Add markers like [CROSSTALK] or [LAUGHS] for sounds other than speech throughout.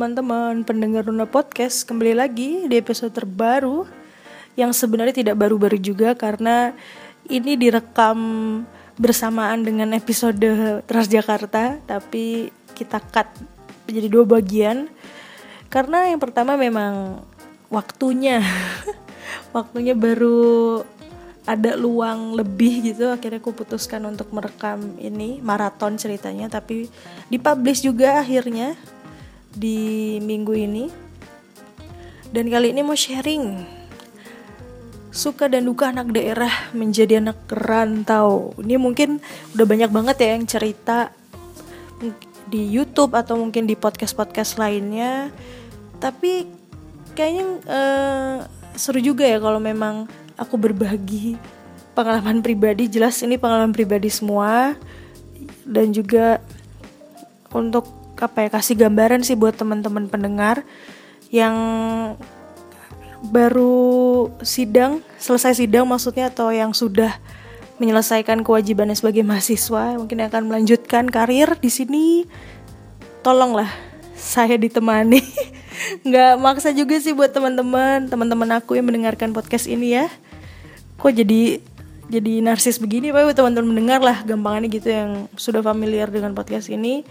teman-teman pendengar Runa Podcast Kembali lagi di episode terbaru Yang sebenarnya tidak baru-baru juga Karena ini direkam bersamaan dengan episode Transjakarta Tapi kita cut menjadi dua bagian. Karena yang pertama memang waktunya. [LAUGHS] Waktunya baru ada luang lebih gitu akhirnya aku putuskan untuk merekam ini maraton ceritanya tapi dipublish juga akhirnya di minggu ini. Dan kali ini mau sharing. Suka dan duka anak daerah menjadi anak rantau. Ini mungkin udah banyak banget ya yang cerita. Di YouTube atau mungkin di podcast-podcast lainnya. Tapi kayaknya uh, seru juga ya kalau memang aku berbagi pengalaman pribadi. Jelas ini pengalaman pribadi semua. Dan juga untuk apa ya kasih gambaran sih buat teman-teman pendengar yang baru sidang selesai sidang maksudnya atau yang sudah menyelesaikan kewajibannya sebagai mahasiswa mungkin akan melanjutkan karir di sini. Tolonglah saya ditemani. [LAUGHS] Nggak maksa juga sih buat teman-teman teman-teman aku yang mendengarkan podcast ini ya. Kok jadi jadi narsis begini pak? Teman-teman mendengar lah gampangannya gitu yang sudah familiar dengan podcast ini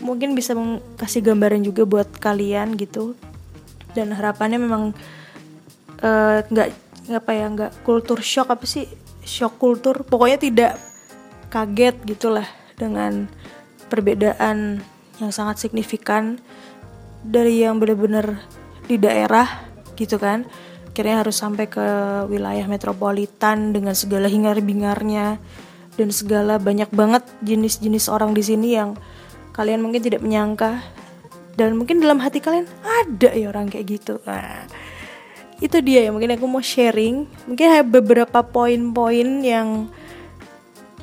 mungkin bisa kasih gambaran juga buat kalian gitu. Dan harapannya memang eh, nggak uh, apa ya nggak kultur shock apa sih? Shock kultur pokoknya tidak kaget gitulah dengan perbedaan yang sangat signifikan dari yang benar-benar di daerah gitu kan. Akhirnya harus sampai ke wilayah metropolitan dengan segala hingar-bingarnya dan segala banyak banget jenis-jenis orang di sini yang kalian mungkin tidak menyangka. Dan mungkin dalam hati kalian ada ya orang kayak gitu. Nah itu dia ya mungkin aku mau sharing. Mungkin ada beberapa poin-poin yang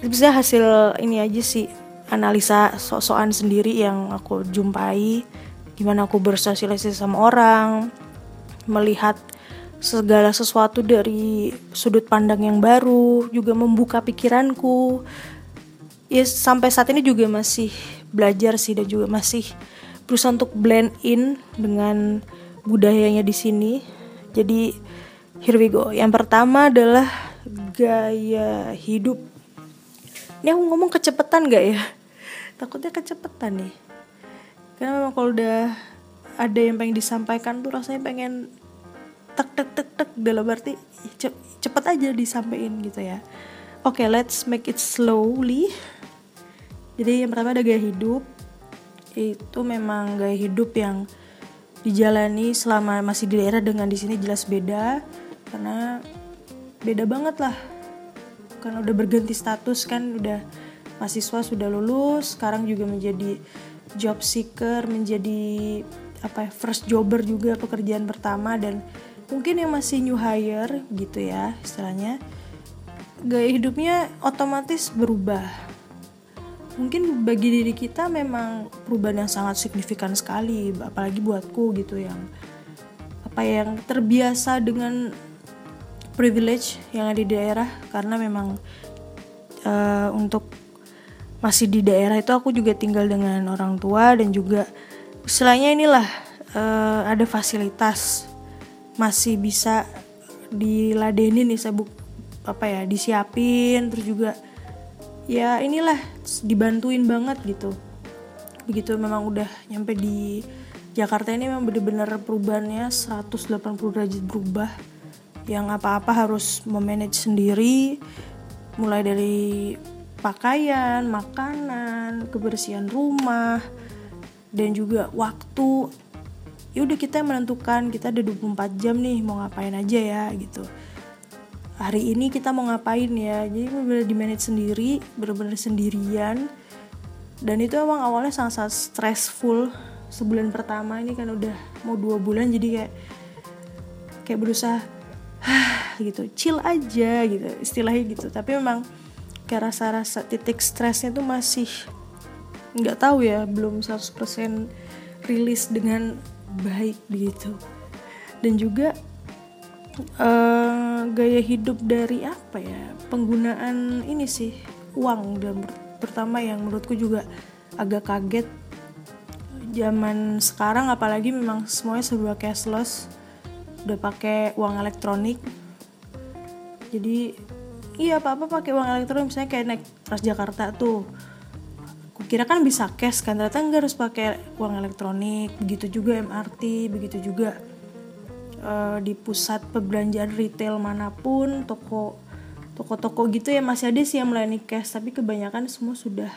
bisa hasil ini aja sih analisa sok-sokan sendiri yang aku jumpai. Gimana aku bersosialisasi sama orang melihat segala sesuatu dari sudut pandang yang baru juga membuka pikiranku. Ya sampai saat ini juga masih belajar sih dan juga masih berusaha untuk blend in dengan budayanya di sini. Jadi here we go. Yang pertama adalah gaya hidup. Ini aku ngomong kecepatan gak ya? Takutnya kecepatan nih. Karena memang kalau udah ada yang pengen disampaikan tuh rasanya pengen tek tek tek tek dalam arti cepet aja disampaikan gitu ya. Oke okay, let's make it slowly jadi yang pertama ada gaya hidup. Itu memang gaya hidup yang dijalani selama masih di daerah dengan di sini jelas beda. Karena beda banget lah. Karena udah berganti status kan udah mahasiswa sudah lulus sekarang juga menjadi job seeker menjadi apa ya, first jobber juga pekerjaan pertama dan mungkin yang masih new hire gitu ya istilahnya. Gaya hidupnya otomatis berubah mungkin bagi diri kita memang perubahan yang sangat signifikan sekali apalagi buatku gitu yang apa yang terbiasa dengan privilege yang ada di daerah. Karena memang uh, untuk masih di daerah itu aku juga tinggal dengan orang tua dan juga istilahnya inilah uh, ada fasilitas masih bisa diladenin nih saya buk apa ya disiapin. Terus juga ya inilah dibantuin banget gitu. Begitu memang udah nyampe di Jakarta ini memang bener-bener perubahannya 180 derajat berubah. Yang apa-apa harus memanage sendiri mulai dari pakaian, makanan, kebersihan rumah dan juga waktu. Ya udah kita menentukan kita ada 24 jam nih mau ngapain aja ya gitu hari ini kita mau ngapain ya? Jadi benar-benar di manage sendiri benar-benar sendirian. Dan itu emang awalnya sangat-sangat stressful. Sebulan pertama ini kan udah mau dua bulan jadi kayak kayak berusaha gitu. Chill aja gitu istilahnya gitu. Tapi memang kayak rasa-rasa titik stresnya tuh masih nggak tahu ya belum 100% rilis dengan baik begitu dan juga uh, gaya hidup dari apa ya? Penggunaan ini sih uang. Dan pertama yang menurutku juga agak kaget. Zaman sekarang apalagi memang semuanya serba cashless. Udah pakai uang elektronik. Jadi iya apa apa pakai uang elektronik. Misalnya kayak naik Transjakarta tuh. Kira kan bisa cash kan? Ternyata enggak harus pakai uang elektronik. Begitu juga MRT begitu juga uh, di pusat perbelanjaan retail mana pun toko toko-toko gitu ya masih ada sih yang melayani cash tapi kebanyakan semua sudah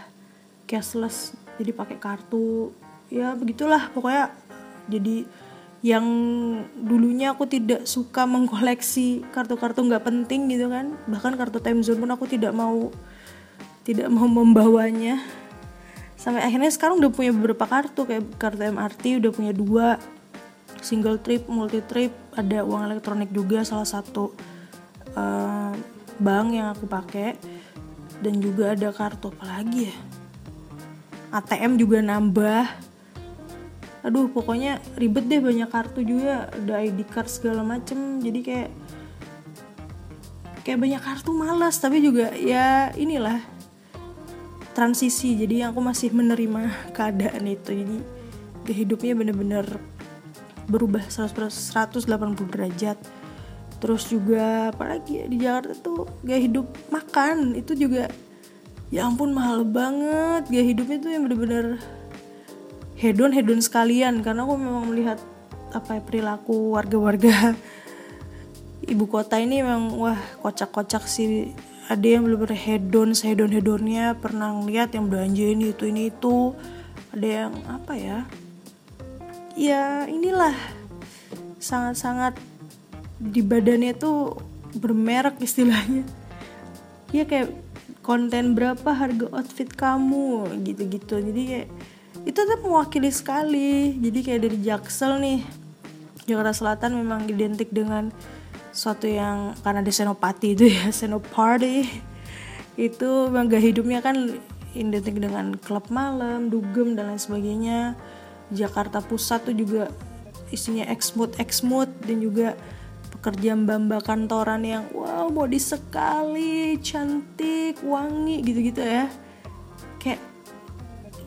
cashless jadi pakai kartu. Ya begitulah pokoknya jadi yang dulunya aku tidak suka [LAUGHS] mengkoleksi kartu-kartu nggak penting gitu kan bahkan kartu time zone pun aku tidak mau tidak mau membawanya. Sampai akhirnya sekarang udah punya beberapa kartu kayak kartu MRT udah punya dua single trip multi trip ada uang elektronik juga salah satu uh, bank yang aku pakai. Dan juga ada kartu apa lagi ya? ATM juga nambah. Aduh pokoknya ribet deh banyak kartu juga. Ada ID card segala macem. Jadi kayak kayak banyak kartu malas tapi juga ya inilah transisi. Jadi aku masih menerima keadaan itu. Jadi hidupnya bener-bener berubah 180 derajat. Terus juga apalagi ya, di Jakarta tuh gaya hidup makan itu juga ya ampun mahal banget. Gaya hidupnya tuh yang bener-bener hedon hedon sekalian karena aku memang melihat apa ya, perilaku warga-warga [LAUGHS] ibu kota ini memang wah kocak-kocak sih. Ada yang bener-bener hedon sehedon hedonnya pernah ngeliat yang belanja ini itu ini itu. Ada yang apa ya ya inilah. Sangat-sangat di badannya tuh bermerek istilahnya. Ya kayak konten berapa harga outfit kamu gitu-gitu. Jadi kayak itu tuh mewakili sekali. Jadi kayak dari Jaksel nih Jakarta Selatan memang identik dengan suatu yang karena ada senopati itu ya [LAUGHS] senopati itu memang gak hidupnya kan identik dengan klub malam, dugem dan lain sebagainya. Jakarta Pusat tuh juga isinya exmood exmood dan juga pekerja mbamba kantoran yang wow modis sekali, cantik, wangi gitu-gitu ya. Kayak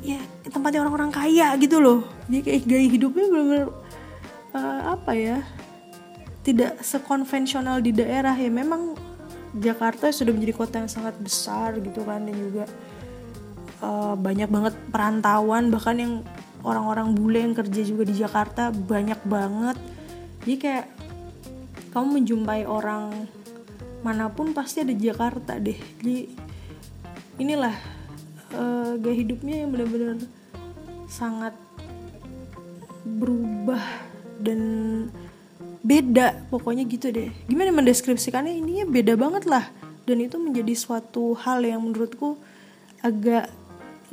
ya tempatnya orang-orang kaya gitu loh. Jadi kayak gaya hidupnya bener-bener uh, apa ya? tidak sekonvensional di daerah ya memang Jakarta sudah menjadi kota yang sangat besar gitu kan dan juga uh, banyak banget perantauan bahkan yang orang-orang bule yang kerja juga di Jakarta banyak banget. Jadi kayak kamu menjumpai orang mana pun pasti ada Jakarta deh. Jadi inilah uh, gaya hidupnya yang benar-benar sangat berubah dan beda. Pokoknya gitu deh. Gimana mendeskripsikannya? Ini ya beda banget lah. Dan itu menjadi suatu hal yang menurutku agak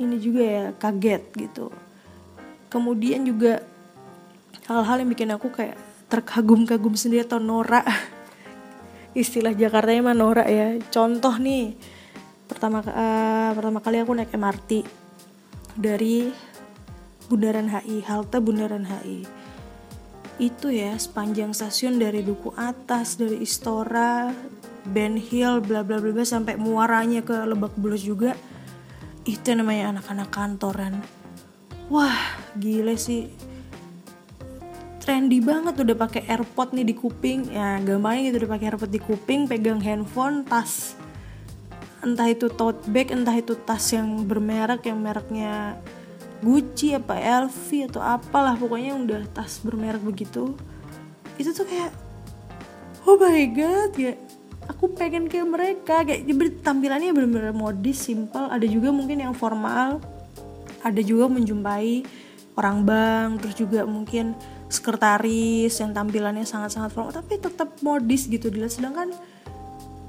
ini juga ya kaget gitu kemudian juga hal-hal yang bikin aku kayak terkagum-kagum sendiri atau norak. [LAUGHS] Istilah Jakarta mah norak ya. Contoh nih pertama uh, pertama kali aku naik MRT dari Bundaran HI halte Bundaran HI itu ya sepanjang stasiun dari Duku Atas dari Istora Ben Hill bla bla bla sampai muaranya ke Lebak Bulus juga. Itu namanya anak-anak kantoran. Wah gile sih. Trendy banget udah pakai AirPod nih di kuping. Ya gampangnya gitu udah pakai AirPod di kuping pegang handphone tas. Entah itu tote bag entah itu tas yang bermerek yang mereknya Gucci apa LV atau apalah pokoknya udah tas bermerek begitu. Itu tuh kayak oh my god ya aku pengen kayak mereka. Kayak tampilannya bener-bener modis simple ada juga mungkin yang formal. Ada juga menjumpai orang bank terus juga mungkin sekretaris yang tampilannya sangat-sangat formal tapi tetap modis gitu dilihat. Sedangkan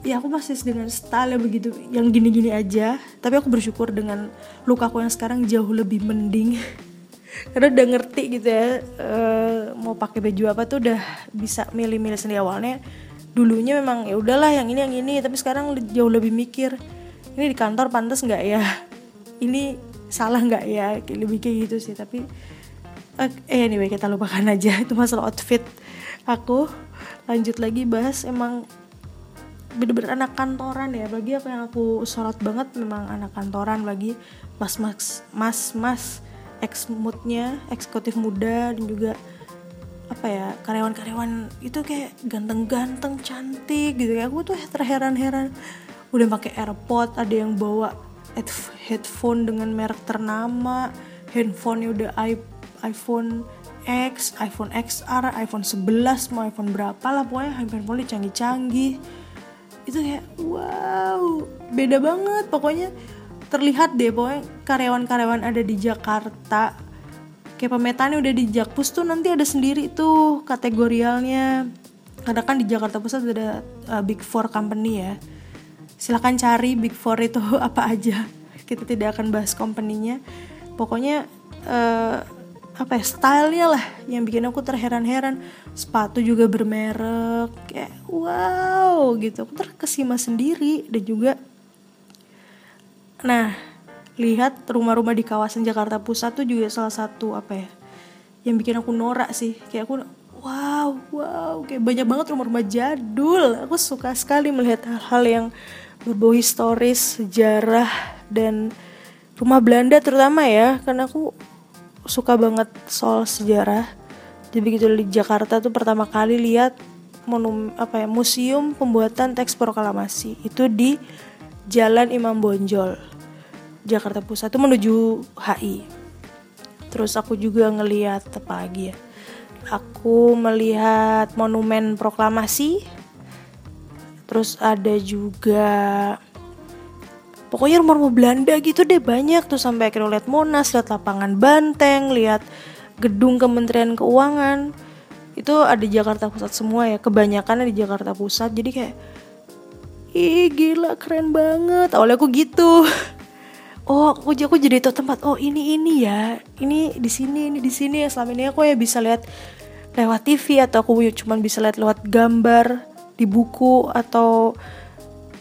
ya aku masih dengan style yang begitu yang gini-gini aja. Tapi aku bersyukur dengan luka aku yang sekarang jauh lebih mending. [LAUGHS] Karena udah ngerti gitu ya uh, mau pakai baju apa tuh udah bisa milih-milih sendiri. Awalnya dulunya memang ya udahlah yang ini yang ini. Tapi sekarang jauh lebih mikir ini di kantor pantas nggak ya? Ini salah nggak ya? Lebih kayak gitu sih tapi uh, eh anyway kita lupakan aja. [LAUGHS] Itu masalah outfit aku. Lanjut lagi bahas emang bener-bener anak kantoran ya. Bagi apa yang aku sorot banget memang anak kantoran. Bagi mas mas mas mas ex moodnya eksekutif muda dan juga apa ya karyawan-karyawan itu kayak ganteng-ganteng cantik gitu. Ya aku tuh terheran-heran udah pakai AirPod ada yang bawa headphone dengan merek ternama. Handphonenya udah iPhone X, iPhone XR, iPhone 11, mau iPhone berapa lah pokoknya handphone canggih-canggih. Itu kayak wow beda banget. Pokoknya terlihat deh pokoknya karyawan-karyawan ada di Jakarta. Kayak pemetaannya udah di Jakpus tuh nanti ada sendiri tuh kategorialnya. Karena kan di Jakarta Pusat ada uh, Big Four company ya silahkan cari Big Four itu [LAUGHS] apa aja. Kita tidak akan bahas company-nya. Pokoknya uh, apa ya stylenya lah yang bikin aku terheran-heran. Sepatu juga bermerek kayak wow gitu. Aku terkesima sendiri dan juga nah lihat rumah-rumah di kawasan Jakarta Pusat tuh juga salah satu apa ya yang bikin aku norak sih. Kayak aku wow wow kayak banyak banget rumah-rumah jadul. Aku suka sekali melihat hal-hal yang berbau historis sejarah dan rumah Belanda terutama ya. Karena aku suka banget soal sejarah. Jadi begitu di Jakarta tuh pertama kali lihat monum apa ya museum pembuatan teks proklamasi. Itu di Jalan Imam Bonjol Jakarta Pusat. Itu menuju HI terus aku juga ngeliat apa lagi ya aku melihat monumen proklamasi terus ada juga pokoknya rumah-rumah Belanda gitu deh banyak tuh sampai akhirnya lihat Monas lihat lapangan Banteng lihat gedung Kementerian Keuangan. Itu ada Jakarta Pusat semua ya kebanyakan di Jakarta Pusat. Jadi kayak ih gila keren banget. Awalnya aku gitu. [LAUGHS] Oh aku aku jadi tahu tempat oh ini ini ya ini di sini ini di sini. Ya selama ini aku ya bisa lihat lewat TV atau aku cuma bisa lihat lewat gambar di buku atau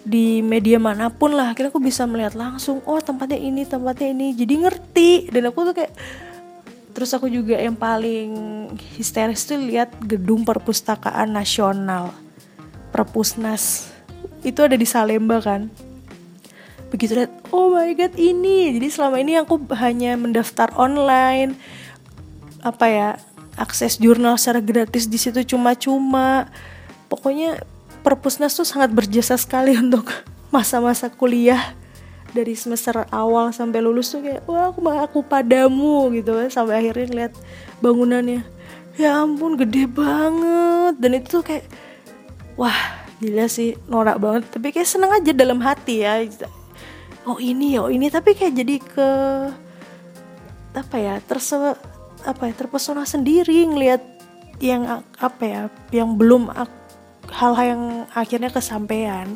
di media mana pun lah. Kira aku bisa melihat langsung oh tempatnya ini tempatnya ini. Jadi ngerti. Dan aku tuh kayak terus aku juga yang paling histeris tuh lihat gedung perpustakaan nasional perpusnas. Itu ada di Salemba kan. Begitu lihat oh my god ini. Jadi selama ini aku hanya mendaftar online apa ya akses jurnal secara gratis di situ cuma-cuma pokoknya perpusnas tuh sangat berjasa sekali [LAUGHS] untuk masa-masa kuliah dari semester awal sampai lulus tuh kayak wah aku aku padamu gitu. Sampai akhirnya lihat bangunannya ya ampun gede banget. Dan itu tuh kayak wah gila sih norak banget. Tapi kayak seneng aja dalam hati ya oh ini ya oh ini. Tapi kayak jadi ke apa ya terse apa ya terpesona sendiri ngelihat yang apa ya yang belum hal-hal yang akhirnya kesampaian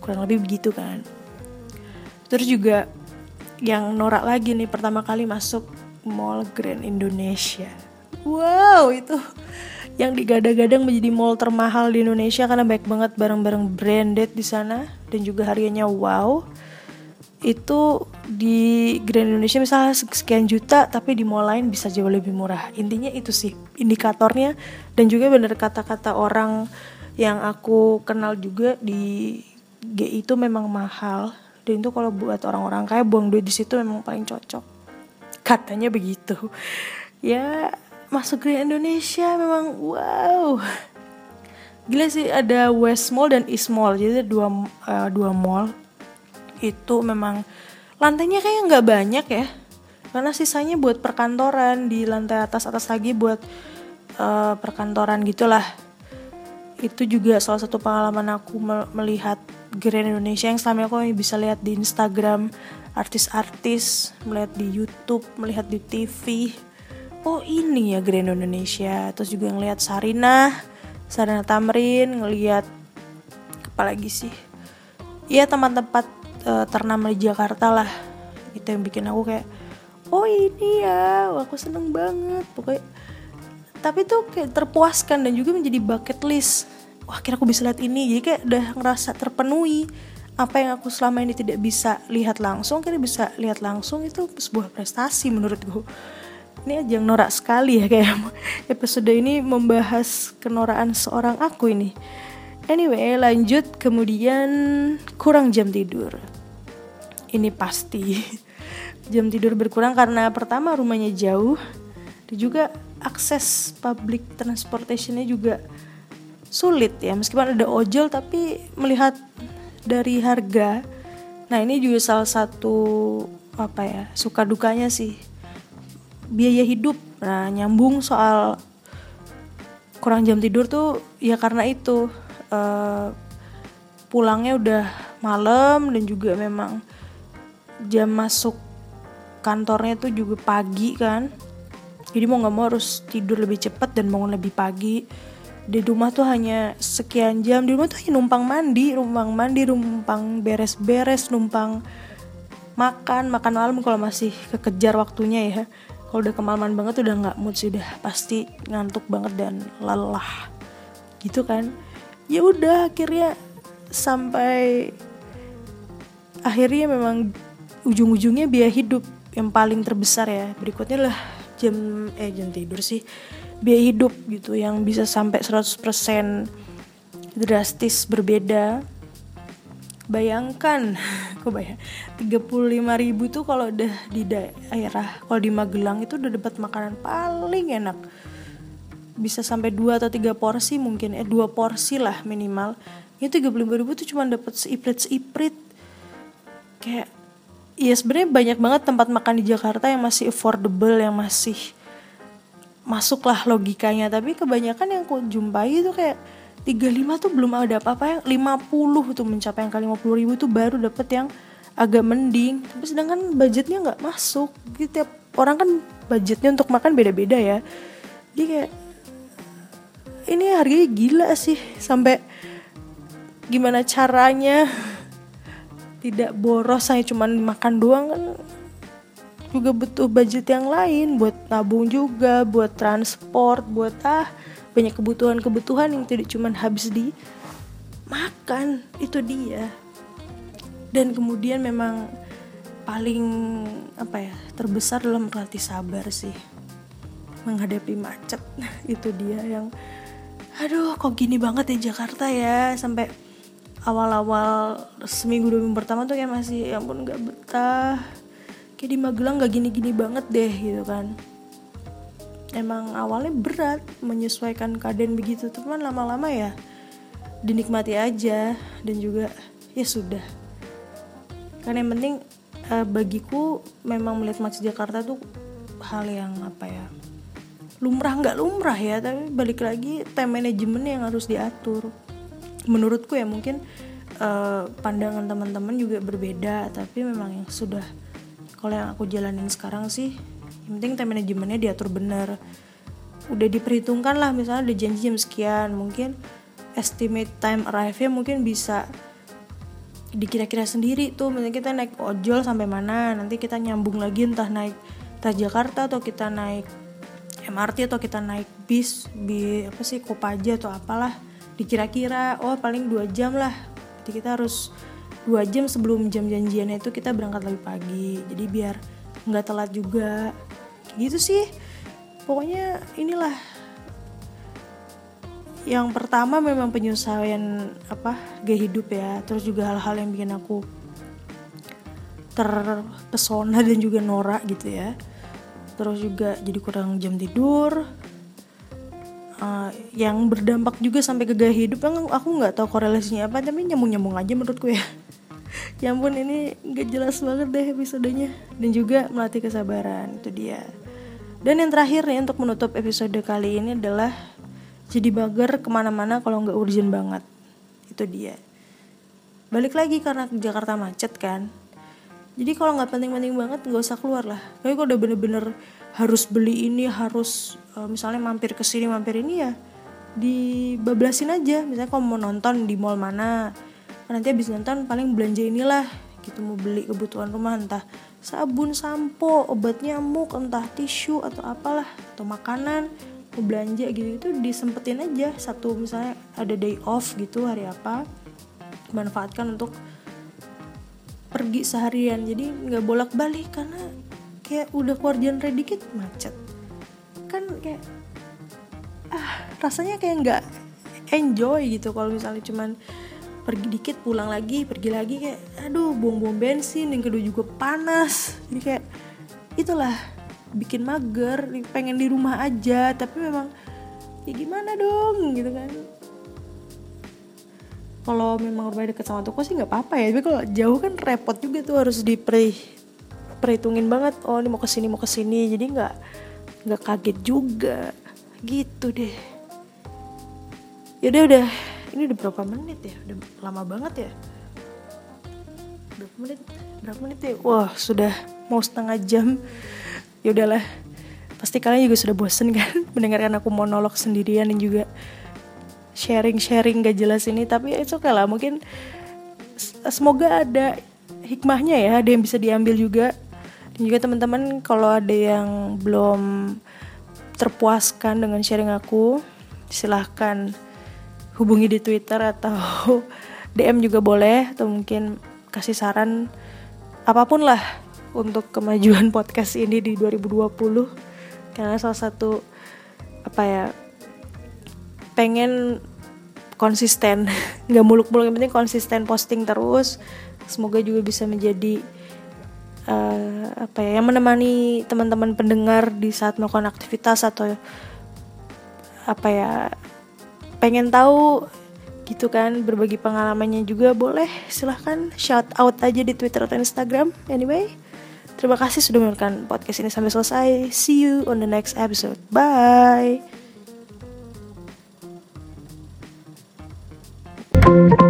kurang lebih begitu kan. Terus juga yang norak lagi nih pertama kali masuk Mall Grand Indonesia. Wow itu yang digadang-gadang menjadi mall termahal di Indonesia karena baik banget barang-barang branded di sana dan juga harganya wow. Itu di Grand Indonesia misalnya sekian juta tapi di mall lain bisa jauh lebih murah. Intinya itu sih indikatornya dan juga bener kata-kata orang yang aku kenal juga di G itu memang mahal. Dan itu kalau buat orang-orang kaya buang duit di situ memang paling cocok. Katanya begitu. Ya masuk Grand Indonesia memang wow. Gila sih ada West Mall dan East Mall. Jadi dua uh, dua mall. Itu memang lantainya kayak nggak banyak ya. Karena sisanya buat perkantoran di lantai atas atas lagi buat uh, perkantoran gitulah itu juga salah satu pengalaman aku melihat Grand Indonesia yang selama aku bisa lihat di Instagram artis-artis melihat di YouTube melihat di TV oh ini ya Grand Indonesia. Terus juga ngelihat Sarina Sarina Tamrin ngelihat apalagi sih? Iya tempat-tempat uh, ternama di Jakarta lah. Itu yang bikin aku kayak oh ini ya aku seneng banget. Pokoknya tapi tuh kayak terpuaskan dan juga menjadi bucket list wah kira aku bisa lihat ini. Jadi kayak udah ngerasa terpenuhi apa yang aku selama ini tidak bisa lihat langsung. Kira bisa lihat langsung itu sebuah prestasi menurutku ini aja yang norak sekali ya kayak [LAUGHS] episode ini membahas kenoraan seorang aku ini. Anyway lanjut. Kemudian kurang jam tidur. Ini pasti [LAUGHS] jam tidur berkurang karena pertama rumahnya jauh. Dan juga akses public transportationnya juga sulit ya. Meskipun ada ojol tapi melihat dari harga. Nah ini juga salah satu apa ya suka dukanya sih. Biaya hidup. Nah nyambung soal kurang jam tidur tuh ya karena itu uh, pulangnya udah malam dan juga memang jam masuk kantornya tuh juga pagi kan. Jadi mau nggak mau harus tidur lebih cepat dan bangun lebih pagi di rumah tuh hanya sekian jam. Di rumah tuh hanya numpang mandi numpang mandi numpang beres-beres numpang makan. Makan malam kalau masih kekejar waktunya ya. Kalau udah kemalaman banget udah nggak mood sih udah pasti ngantuk banget dan lelah. Gitu kan. Ya udah akhirnya sampai akhirnya memang ujung-ujungnya biaya hidup yang paling terbesar ya. Berikutnya lah jam eh jam tidur sih biaya hidup gitu yang bisa sampai 100% drastis berbeda. Bayangkan [LAUGHS] kok bayang? 35 ribu tuh kalau udah di daerah kalau di Magelang itu udah dapat makanan paling enak. Bisa sampai dua atau tiga porsi mungkin eh dua porsi lah minimal. Itu 35 ribu tuh cuma dapat seiprit seiprit kayak ya sebenarnya banyak banget tempat makan di Jakarta yang masih affordable yang masih masuk lah logikanya. Tapi kebanyakan yang aku jumpai itu kayak 35 tuh belum ada apa-apa. Yang 50 tuh mencapai angka 50 ribu tuh baru dapet yang agak mending. Tapi sedangkan budgetnya nggak masuk. Gitu tiap orang kan budgetnya untuk makan beda-beda ya. Jadi kayak ini harganya gila sih. Sampai gimana caranya? [LAUGHS] Tidak boros hanya cuman makan doang kan juga butuh budget yang lain buat nabung juga buat transport buat ah banyak kebutuhan-kebutuhan yang tidak cuman habis di makan itu dia. Dan kemudian memang paling apa ya terbesar dalam melatih sabar sih. Menghadapi macet. [LAUGHS] Itu dia yang aduh kok gini banget ya Jakarta ya. Sampai awal-awal seminggu dua minggu pertama tuh kayak masih ya ampun nggak betah kayak di Magelang nggak gini-gini banget deh gitu kan. Emang awalnya berat menyesuaikan keadaan begitu teman lama-lama ya dinikmati aja dan juga ya sudah. Kan yang penting uh, bagiku memang melihat macet Jakarta tuh hal yang apa ya lumrah nggak lumrah ya tapi balik lagi time management yang harus diatur. Menurutku ya mungkin uh, pandangan teman-teman juga berbeda tapi memang yang sudah kalau yang aku jalanin sekarang sih yang penting time manajemennya diatur bener. Udah diperhitungkan lah misalnya ada janji jam sekian mungkin estimate time arrive nya mungkin bisa dikira-kira sendiri tuh. Misalnya kita naik ojol sampai mana nanti kita nyambung lagi entah naik Jakarta atau kita naik MRT atau kita naik bis bi apa sih Kopaja atau apalah dikira-kira oh paling dua jam lah. Jadi kita harus dua jam sebelum jam janjiannya itu kita berangkat lebih pagi. Jadi biar nggak telat juga. Gitu sih. Pokoknya inilah. Yang pertama memang penyesuaian apa gaya hidup ya. Terus juga hal-hal yang bikin aku terpesona dan juga norak gitu ya. Terus juga jadi kurang jam tidur uh, yang berdampak juga sampai ke gaya hidup yang aku nggak tahu korelasinya apa tapi nyambung nyambung aja menurutku ya. [LAUGHS] Ya ampun ini nggak jelas banget deh episodenya. Dan juga melatih kesabaran itu dia. Dan yang terakhir nih untuk menutup episode kali ini adalah jadi bager ke mana-mana kalau nggak urgent banget. Itu dia. Balik lagi karena Jakarta macet kan. Jadi kalau nggak penting-penting banget nggak usah keluar lah. Tapi kalau udah bener-bener harus beli ini harus uh, misalnya mampir ke sini mampir ini ya dibablasin aja. Misalnya kalau mau nonton di mall mana nanti habis nonton paling belanja inilah gitu mau beli kebutuhan rumah entah sabun sampo obat nyamuk entah tisu atau apalah atau makanan mau belanja gitu itu disempetin aja. Satu misalnya ada day off gitu hari apa manfaatkan untuk pergi seharian. Jadi nggak bolak balik karena kayak udah keluar genre dikit macet. Kan kayak ah rasanya kayak nggak enjoy gitu kalau misalnya cuman pergi dikit pulang lagi pergi lagi kayak aduh buang-buang bensin yang kedua juga panas. Jadi kayak itulah bikin mager pengen di rumah aja tapi memang ya gimana dong gitu kan. Kalau memang rumahnya deket sama toko sih nggak apa-apa ya tapi kalau jauh kan repot juga tuh harus diperi perhitungin banget oh ini mau ke sini mau ke sini jadi nggak nggak kaget juga. Gitu deh. Yaudah udah. Ini udah berapa menit ya? Udah lama banget ya? Berapa menit? Berapa menit ya? Wah sudah mau setengah jam. Ya udahlah pasti kalian juga sudah bosen kan? [LAUGHS] Mendengarkan aku monolog sendirian dan juga sharing-sharing gak jelas ini. Tapi itu okay lah mungkin semoga ada hikmahnya ya ada yang bisa diambil juga juga teman-teman kalau ada yang belum terpuaskan dengan sharing aku silahkan hubungi di Twitter atau [LAUGHS] DM juga boleh atau mungkin kasih saran apa pun lah untuk kemajuan [LAUGHS] podcast ini di 2020 karena salah satu apa ya pengen konsisten. [LAUGHS] Nggak muluk-muluk yang penting konsisten posting terus. Semoga juga bisa menjadi uh, apa ya yang menemani teman-teman pendengar di saat melakukan aktivitas atau apa ya pengen tahu gitu kan berbagi pengalamannya juga boleh. Silahkan shout out aja di Twitter atau Instagram. Anyway terima kasih sudah menonton podcast ini sampai selesai. See you on the next episode. Bye. thank you